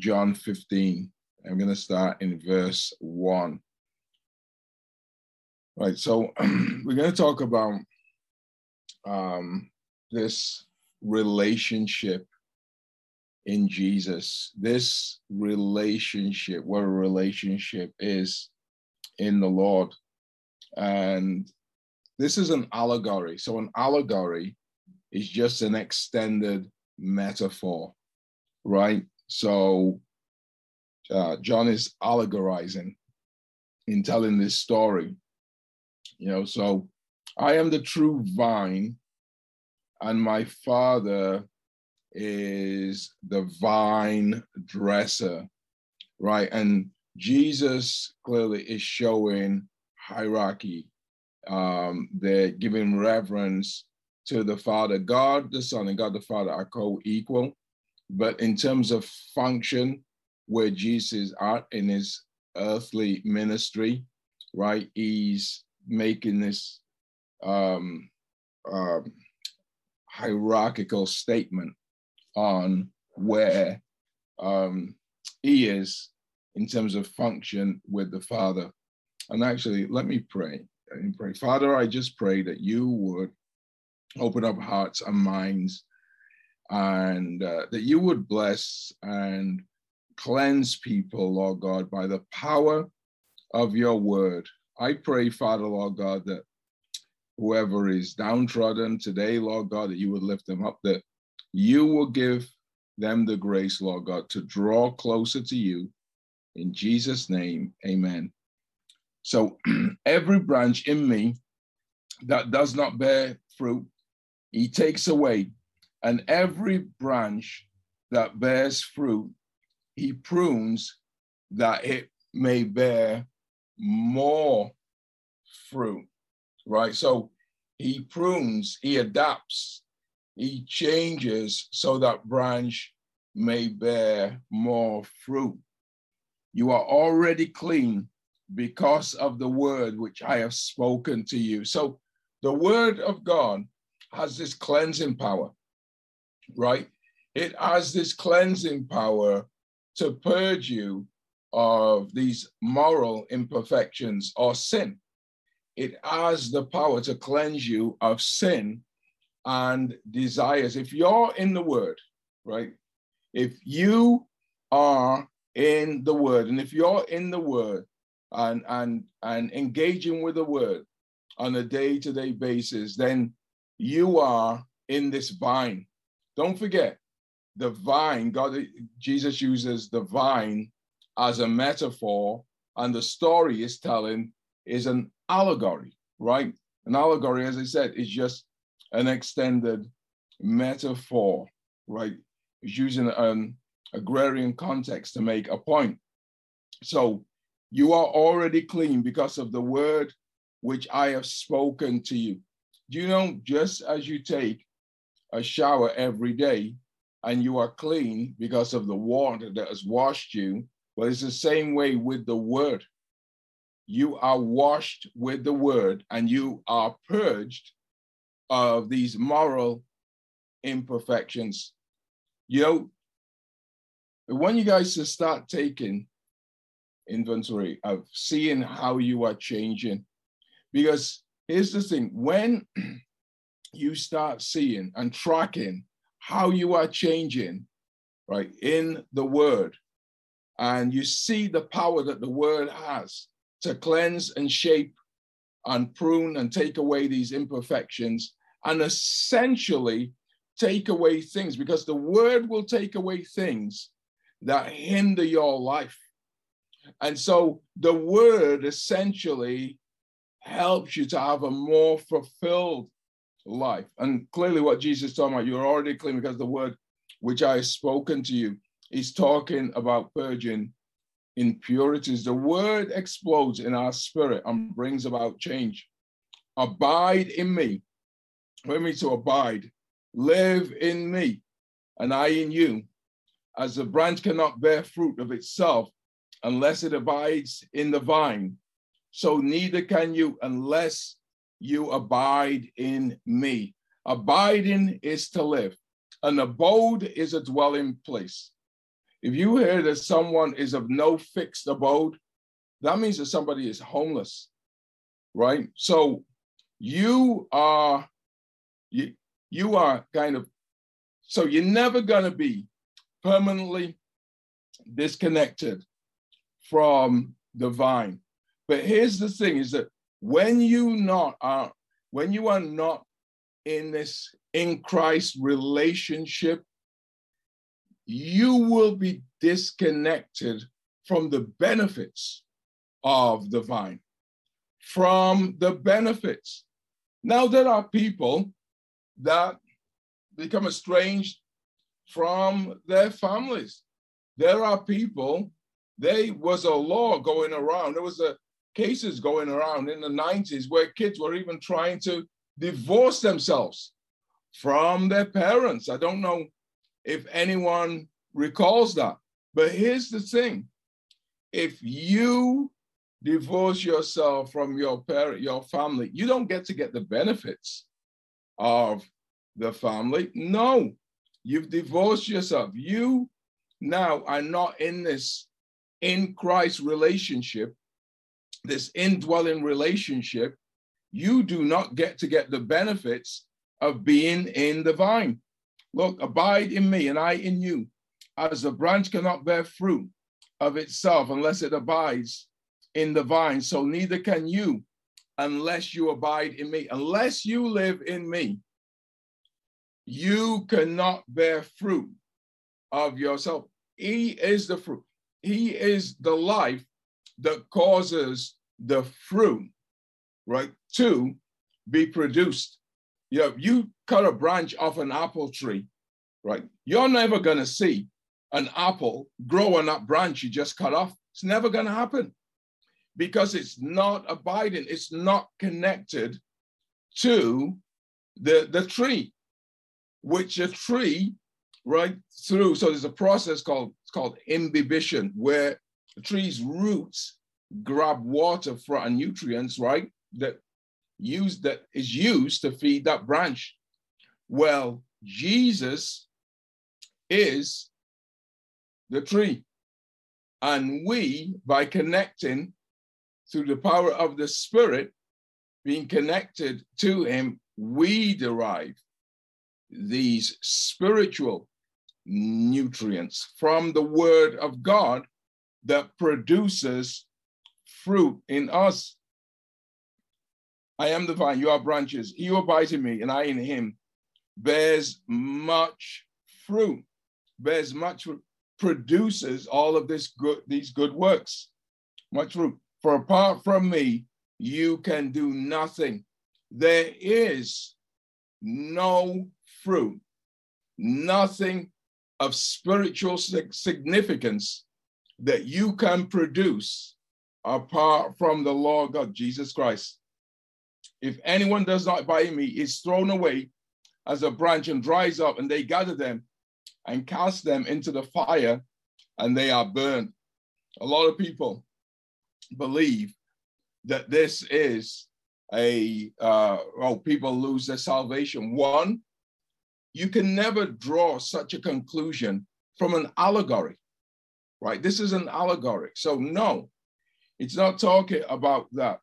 John 15. I'm going to start in verse 1. Right, so we're going to talk about um, this relationship in Jesus, this relationship, what a relationship is in the Lord. And this is an allegory. So, an allegory is just an extended metaphor, right? So, uh, John is allegorizing in telling this story. You know, so I am the true vine, and my father is the vine dresser, right? And Jesus clearly is showing hierarchy. Um, they're giving reverence to the Father. God the Son and God the Father are co equal. But in terms of function, where Jesus at in his earthly ministry, right? He's making this um, um, hierarchical statement on where um, he is in terms of function with the Father. And actually, let me pray. Me pray. Father, I just pray that you would open up hearts and minds and uh, that you would bless and cleanse people, Lord God, by the power of your word. I pray, Father, Lord God, that whoever is downtrodden today, Lord God, that you would lift them up, that you will give them the grace, Lord God, to draw closer to you. In Jesus' name, amen. So every branch in me that does not bear fruit, he takes away. And every branch that bears fruit, he prunes that it may bear more fruit, right? So he prunes, he adapts, he changes so that branch may bear more fruit. You are already clean because of the word which I have spoken to you. So the word of God has this cleansing power, right? It has this cleansing power to purge you of these moral imperfections or sin. It has the power to cleanse you of sin and desires. If you're in the word, right? If you are in the word, and if you're in the word and and and engaging with the word on a day-to-day basis, then you are in this vine. Don't forget, the vine, God, Jesus uses the vine as a metaphor, and the story is telling is an allegory, right? An allegory, as I said, is just an extended metaphor, right? It's using an agrarian context to make a point. So you are already clean because of the word which I have spoken to you. Do you know, just as you take a shower every day and you are clean because of the water that has washed you, well, it's the same way with the word. You are washed with the word and you are purged of these moral imperfections. You know, I want you guys to start taking inventory of seeing how you are changing. Because here's the thing when you start seeing and tracking how you are changing, right, in the word, and you see the power that the word has to cleanse and shape and prune and take away these imperfections and essentially take away things because the word will take away things that hinder your life. And so the word essentially helps you to have a more fulfilled life. And clearly, what Jesus is talking about, you're already clean because the word which I have spoken to you, is talking about purging impurities. The word explodes in our spirit and brings about change. Abide in me, for me to abide, live in me, and I in you. As the branch cannot bear fruit of itself unless it abides in the vine, so neither can you unless you abide in me. Abiding is to live. An abode is a dwelling place. If you hear that someone is of no fixed abode, that means that somebody is homeless, right? So you are you you are kind of so you're never going to be permanently disconnected from the vine. But here's the thing is that when you not are when you are not in this in Christ relationship, you will be disconnected from the benefits of the vine. From the benefits. Now, there are people that become estranged from their families. There are people, there was a law going around, there was a cases going around in the 90s where kids were even trying to divorce themselves from their parents. I don't know if anyone recalls that. But here's the thing if you divorce yourself from your parent, your family, you don't get to get the benefits of the family. No, you've divorced yourself. You now are not in this in Christ relationship, this indwelling relationship. You do not get to get the benefits of being in the vine. Look, abide in me and I in you, as the branch cannot bear fruit of itself unless it abides in the vine, so neither can you unless you abide in me. Unless you live in me, you cannot bear fruit of yourself. He is the fruit. He is the life that causes the fruit, right, to be produced. You know, you cut a branch off an apple tree, right? You're never going to see an apple grow on that branch you just cut off. It's never going to happen because it's not abiding, it's not connected to the, the tree, which a tree, right through. So there's a process called, it's called imbibition, where tree's roots grab water from nutrients, right? That use that is used to feed that branch. Well, Jesus is the tree. And we, by connecting through the power of the Spirit, being connected to Him, we derive these spiritual nutrients from the Word of God that produces fruit in us. I am the vine, you are branches. He who abides in me and I in him bears much fruit, bears much fruit, produces all of this good, these good works, much fruit. For apart from me, you can do nothing. There is no fruit, nothing of spiritual significance that you can produce apart from the law of God, Jesus Christ. If anyone does not abide me, is thrown away as a branch and dries up, and they gather them and cast them into the fire, and they are burned. A lot of people believe that this is a uh, oh people lose their salvation. One, you can never draw such a conclusion from an allegory, right? This is an allegory. So no, it's not talking about that.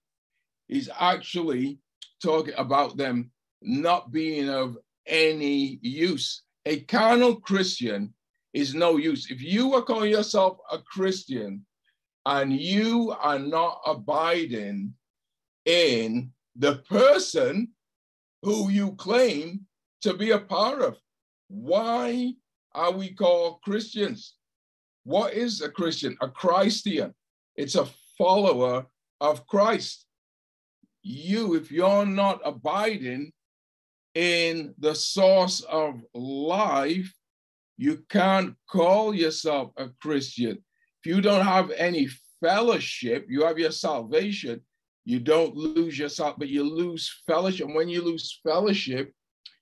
He's actually talking about them not being of any use. A carnal Christian is no use. If you are calling yourself a Christian and you are not abiding in the person who you claim to be a part of, why are we called Christians? What is a Christian? A Christian. It's a follower of Christ you, if you're not abiding in the source of life, you can't call yourself a Christian. If you don't have any fellowship, you have your salvation, you don't lose yourself, but you lose fellowship. And when you lose fellowship,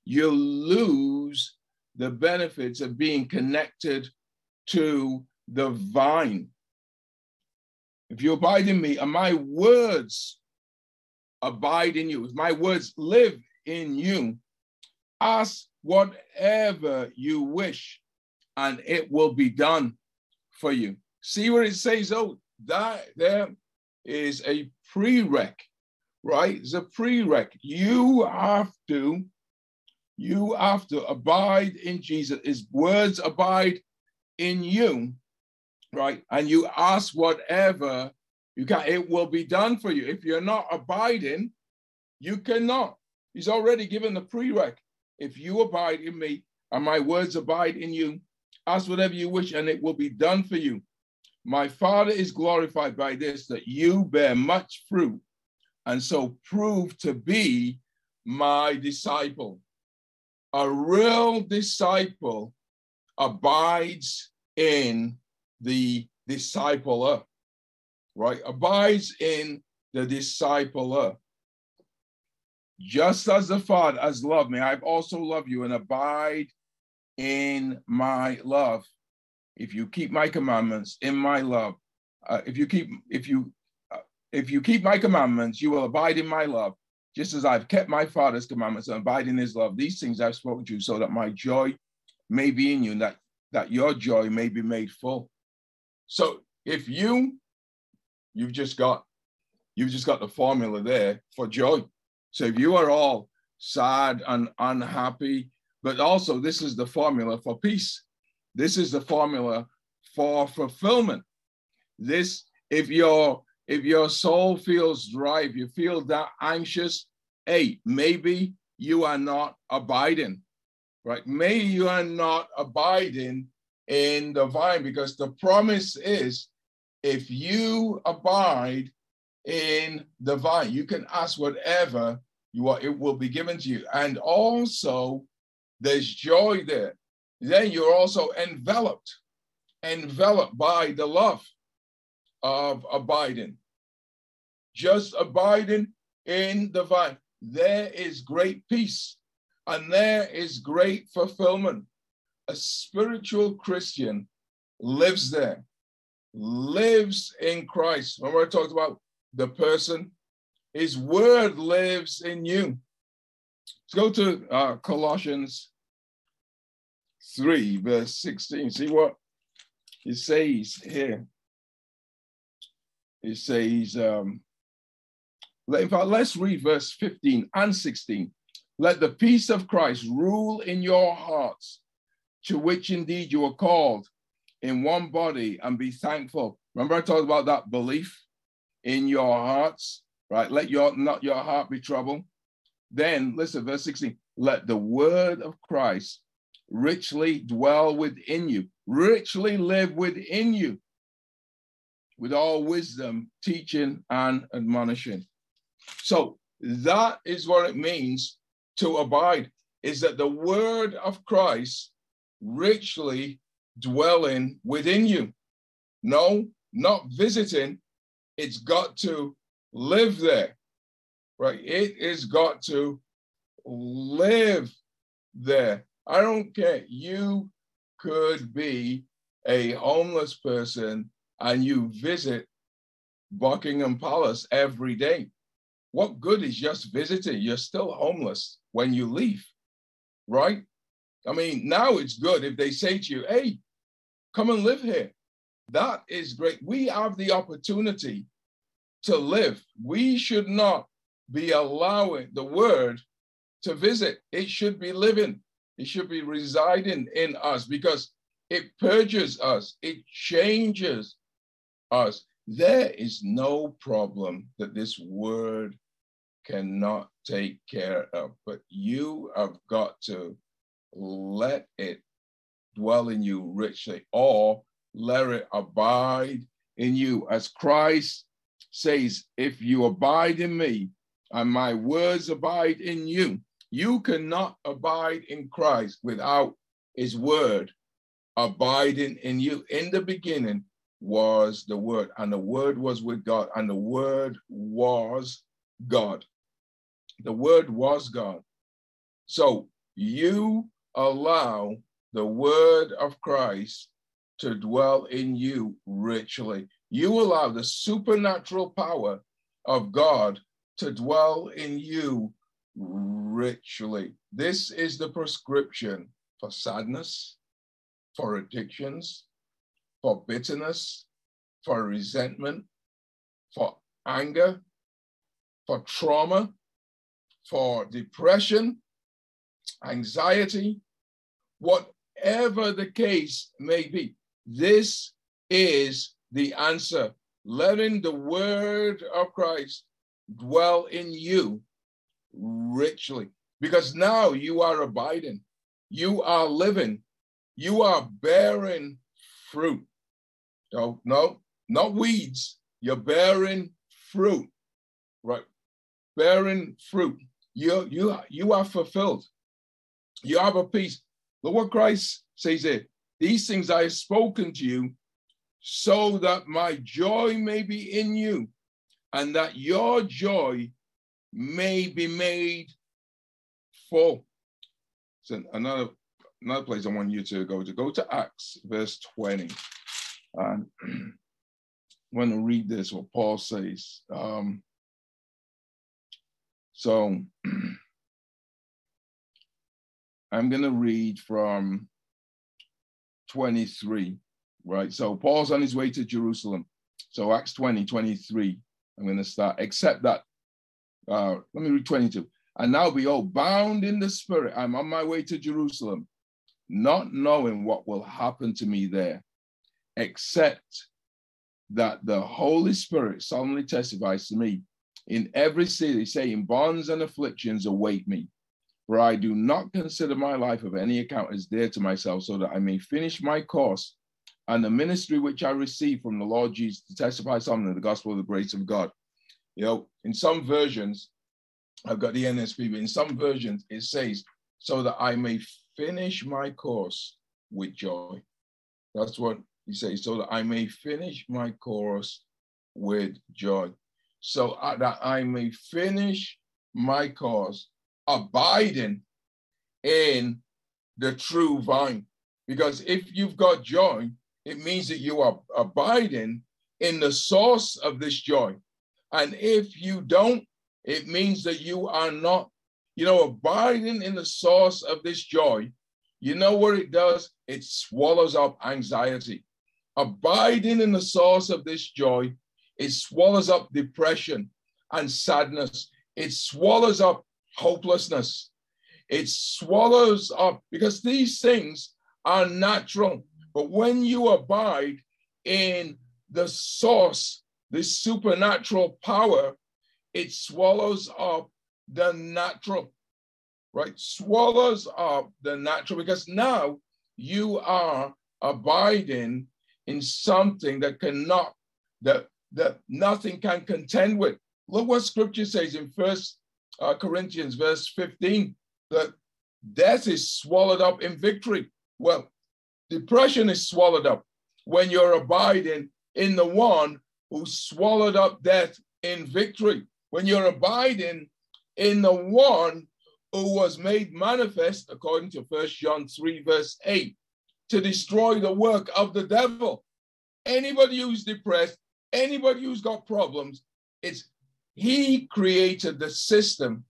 you lose the benefits of being connected to the vine. If you abide in me and my words abide in you, if my words live in you, ask whatever you wish and it will be done. for you. See what it says? Oh, that there is a prereq, right? It's a prereq. You have to, you have to abide in Jesus. His words abide in you, right? And you ask whatever you can, it will be done for you. If you're not abiding, you cannot. He's already given the prereq. If you abide in me and my words abide in you, ask whatever you wish and it will be done for you. My Father is glorified by this, that you bear much fruit and so prove to be my disciple. A real disciple abides in the discipler, right? Abides in the discipler. Just as the Father has loved me, I've also loved you and abide in my love. If you keep my commandments in my love, uh, if you keep if you uh, if you keep my commandments, you will abide in my love, just as I've kept my Father's commandments and abide in His love. These things I've spoken to you, so that my joy may be in you, and that that your joy may be made full. So if you you've just got you've just got the formula there for joy. So if you are all sad and unhappy, but also this is the formula for peace. This is the formula for fulfillment. This, if your if your soul feels dry, if you feel that anxious, hey, maybe you are not abiding, right? Maybe you are not abiding in the vine because the promise is if you abide in the vine, you can ask whatever you are, it will be given to you. And also, there's joy there. Then you're also enveloped, enveloped by the love of abiding. Just abiding in the vine. There is great peace and there is great fulfillment. A spiritual Christian lives there, lives in Christ. Remember, I talked about the person his word lives in you. Let's go to uh, Colossians 3, verse 16. See what it says here. It says, um, in fact, let's read verse 15 and 16. Let the peace of Christ rule in your hearts, to which indeed you are called in one body, and be thankful. Remember, I talked about that belief in your hearts right? Let your not your heart be troubled. Then listen, verse 16. Let the word of Christ richly dwell within you, richly live within you, with all wisdom, teaching and admonishing. So that is what it means to abide, is that the word of Christ richly dwelling within you. No, not visiting. It's got to live there, right? It is got to live there. I don't care. You could be a homeless person and you visit Buckingham Palace every day. What good is just visiting? You're still homeless when you leave, right? I mean, now it's good if they say to you, hey, come and live here. That is great. We have the opportunity to live. We should not be allowing the word to visit. It should be living. It should be residing in us because it purges us, it changes us. There is no problem that this word cannot take care of, but you have got to let it dwell in you richly or let it abide in you as Christ says, If you abide in me and my words abide in you, you cannot abide in Christ without his word abiding in you. In the beginning was the word, and the word was with God, and the word was God. The word was God. So you allow the word of Christ to dwell in you richly you allow the supernatural power of God to dwell in you richly. This is the prescription for sadness, for addictions, for bitterness, for resentment, for anger, for trauma, for depression, anxiety, whatever the case may be. This is the answer. Letting the word of Christ dwell in you richly, because now you are abiding, you are living, you are bearing fruit. No, no, not weeds. You're bearing fruit, right? Bearing fruit. You, you, you are fulfilled. You have a peace. Look what Christ says here. These things I have spoken to you so that my joy may be in you and that your joy may be made full. So another another place I want you to go to go to Acts verse 20. And I want to read this what Paul says. Um, so I'm going to read from 23, right? So Paul's on his way to Jerusalem. So Acts 20, 23, I'm going to start, except that, uh, let me read 22. And now behold, bound in the spirit, I'm on my way to Jerusalem, not knowing what will happen to me there, except that the Holy Spirit solemnly testifies to me in every city, saying, Bonds and afflictions await me. For I do not consider my life of any account as dear to myself, so that I may finish my course and the ministry which I received from the Lord Jesus to testify something of the gospel of the grace of God. You know, in some versions, I've got the NSB, but in some versions it says, so that I may finish my course with joy. That's what he says, so that I may finish my course with joy. So uh, that I may finish my course abiding in the true vine. Because if you've got joy, it means that you are abiding in the source of this joy. And if you don't, it means that you are not, you know, abiding in the source of this joy. You know what it does? It swallows up anxiety. Abiding in the source of this joy, it swallows up depression and sadness. It swallows up hopelessness. It swallows up because these things are natural. But when you abide in the source, the supernatural power, it swallows up the natural, right? Swallows up the natural because now you are abiding in something that cannot, that, that nothing can contend with. Look what scripture says in First uh, Corinthians, verse 15, that death is swallowed up in victory. Well, depression is swallowed up when you're abiding in the one who swallowed up death in victory. When you're abiding in the one who was made manifest, according to First John 3, verse 8, to destroy the work of the devil. Anybody who's depressed, anybody who's got problems, it's he created the system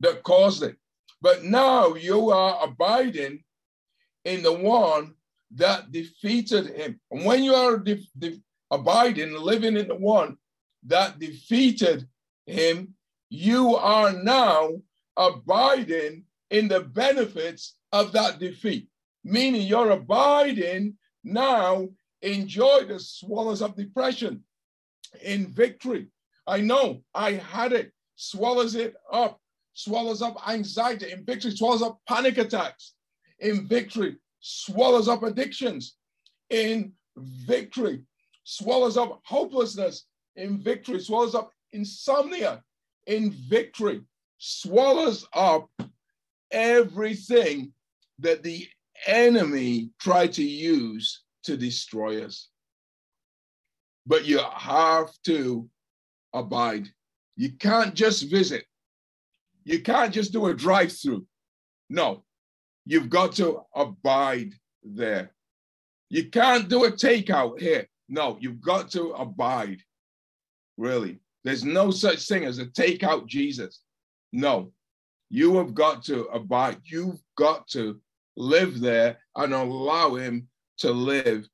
that caused it. But now you are abiding in the one that defeated him. And when you are de- de- abiding, living in the one that defeated him, you are now abiding in the benefits of that defeat. Meaning you're abiding now, enjoy the swallows of depression in victory. I know I had it, swallows it up, swallows up anxiety. In victory, swallows up panic attacks. In victory, swallows up addictions. In victory, swallows up hopelessness. In victory, swallows up insomnia. In victory, swallows up everything that the enemy tried to use to destroy us. But you have to abide. You can't just visit. You can't just do a drive through. No, you've got to abide there. You can't do a takeout here. No, you've got to abide. Really. There's no such thing as a takeout Jesus. No, you have got to abide. You've got to live there and allow him to live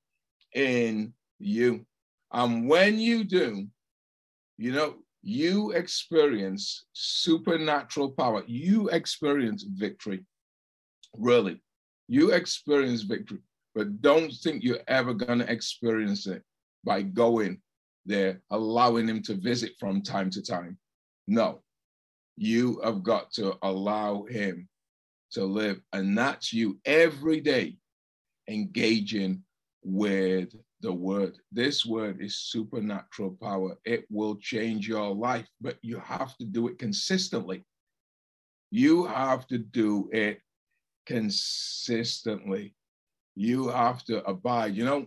in you. And when you do, you know, you experience supernatural power. You experience victory. Really. You experience victory. But don't think you're ever going to experience it by going there, allowing him to visit from time to time. No, you have got to allow him to live. And that's you every day engaging with the word. This word is supernatural power. It will change your life, but you have to do it consistently. You have to do it consistently. You have to abide. You know,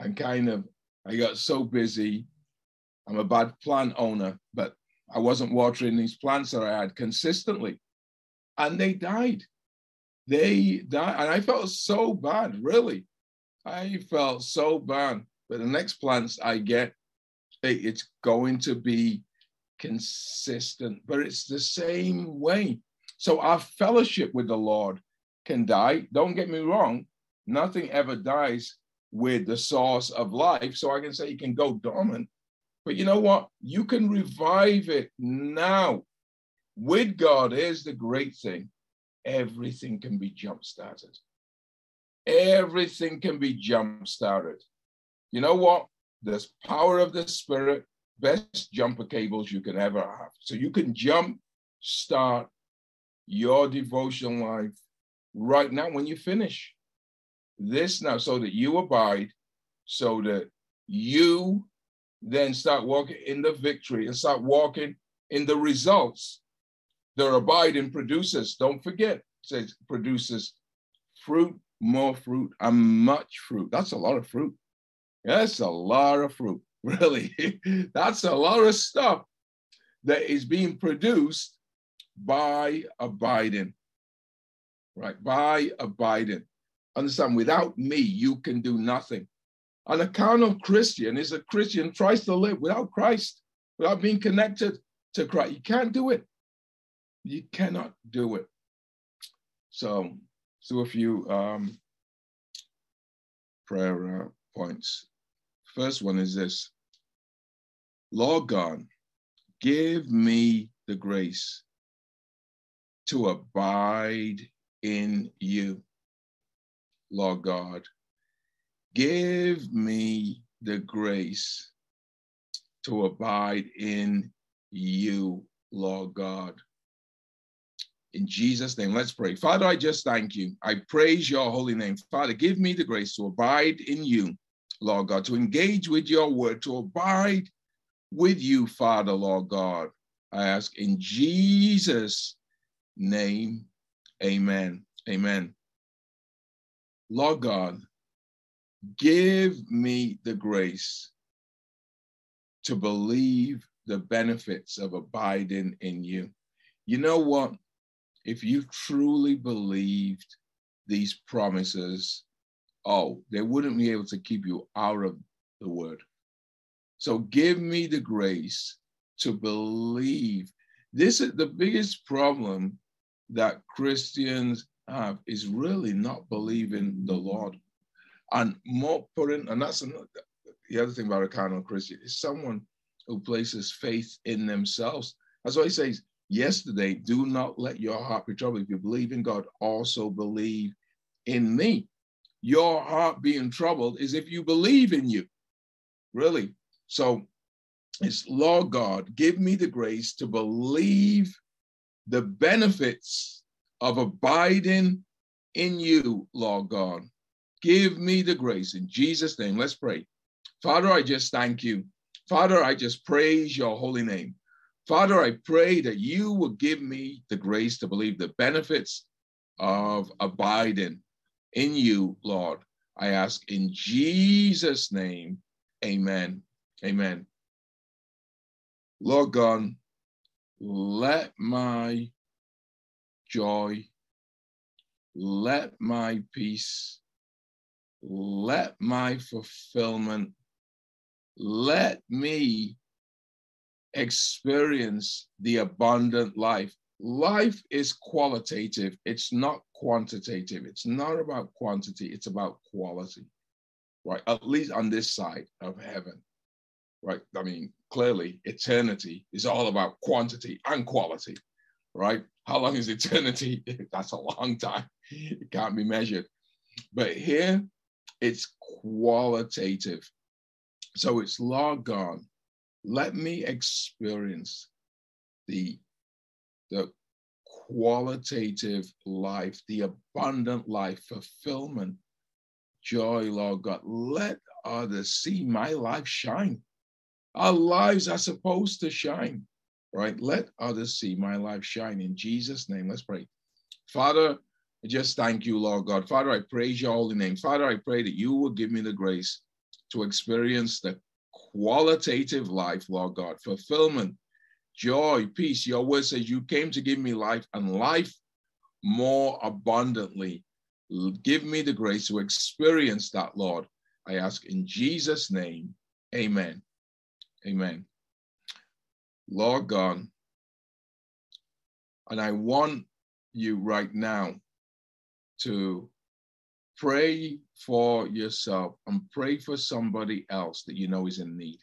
I'm kind of, I got so busy. I'm a bad plant owner, but I wasn't watering these plants that I had consistently. And they died. They died. And I felt so bad, really. I felt so bad. But the next plants I get, it's going to be consistent, but it's the same way. So our fellowship with the Lord can die. Don't get me wrong, nothing ever dies with the source of life. So I can say it can go dormant. But you know what? You can revive it now. With God, here's the great thing everything can be jump started. Everything can be jump started. You know what? There's power of the spirit, best jumper cables you can ever have. So you can jump start your devotion life right now when you finish this now, so that you abide, so that you then start walking in the victory and start walking in the results. The abiding produces, don't forget, says produces fruit more fruit and much fruit. That's a lot of fruit. That's a lot of fruit, really. That's a lot of stuff that is being produced by abiding, right? By abiding. Understand, without me, you can do nothing. An account of Christian is a Christian tries to live without Christ, without being connected to Christ. You can't do it. You cannot do it. So so a few um, prayer uh, points. First one is this Lord God, give me the grace to abide in you. Lord God, give me the grace to abide in you, Lord God. In Jesus' name, let's pray. Father, I just thank you. I praise your holy name. Father, give me the grace to abide in you, Lord God, to engage with your word, to abide with you, Father, Lord God. I ask in Jesus' name, amen. Amen. Lord God, give me the grace to believe the benefits of abiding in you. You know what? If you truly believed these promises, oh, they wouldn't be able to keep you out of the word. So give me the grace to believe. This is the biggest problem that Christians have is really not believing the Lord. And more putting, and that's another, the other thing about a carnal Christian is someone who places faith in themselves. That's why he says, yesterday, do not let your heart be troubled. If you believe in God, also believe in me. Your heart being troubled is if you believe in you, really. So it's Lord God, give me the grace to believe the benefits of abiding in you, Lord God. Give me the grace in Jesus' name. Let's pray. Father, I just thank you. Father, I just praise your holy name. Father, I pray that you will give me the grace to believe the benefits of abiding in you, Lord. I ask in Jesus' name, amen. Amen. Lord God, let my joy, let my peace, let my fulfillment, let me experience the abundant life. Life is qualitative, it's not quantitative. It's not about quantity, it's about quality. right? At least on this side of heaven, right? I mean, clearly, eternity is all about quantity and quality, right? How long is eternity? That's a long time. It can't be measured. But here, it's qualitative. So it's Lord God, let me experience the, the qualitative life, the abundant life, fulfillment, joy, Lord God. Let others see my life shine. Our lives are supposed to shine, right? Let others see my life shine. In Jesus' name, let's pray. Father, I just thank you, Lord God. Father, I praise your holy name. Father, I pray that you will give me the grace to experience the qualitative life, Lord God, fulfillment, joy, peace. Your word says you came to give me life and life more abundantly. Give me the grace to experience that, Lord. I ask in Jesus' name, amen. Amen. Lord God, and I want you right now to pray for yourself and pray for somebody else that you know is in need.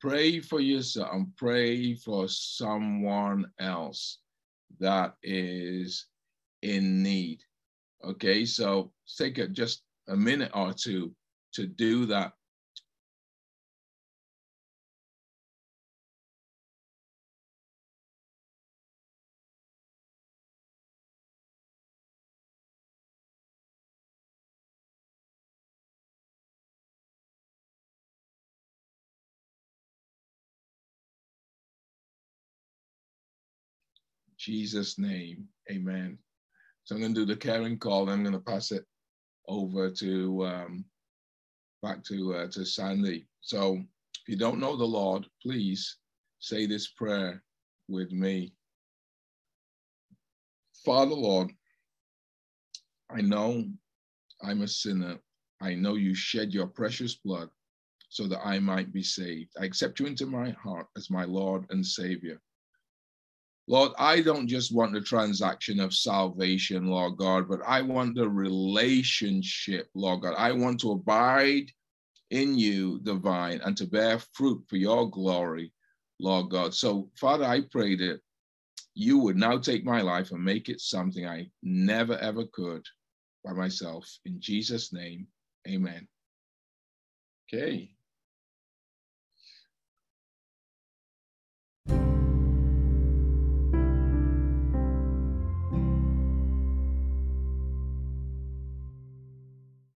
Pray for yourself and pray for someone else that is in need. Okay, so take a, just a minute or two to do that Jesus' name, amen. So I'm going to do the caring call. I'm going to pass it over to um, back to uh, to Sandy. So if you don't know the Lord, please say this prayer with me. Father Lord, I know I'm a sinner. I know you shed your precious blood so that I might be saved. I accept you into my heart as my Lord and Savior. Lord, I don't just want the transaction of salvation, Lord God, but I want the relationship, Lord God. I want to abide in you, divine, and to bear fruit for your glory, Lord God. So, Father, I pray that you would now take my life and make it something I never, ever could by myself. In Jesus' name, amen. Okay.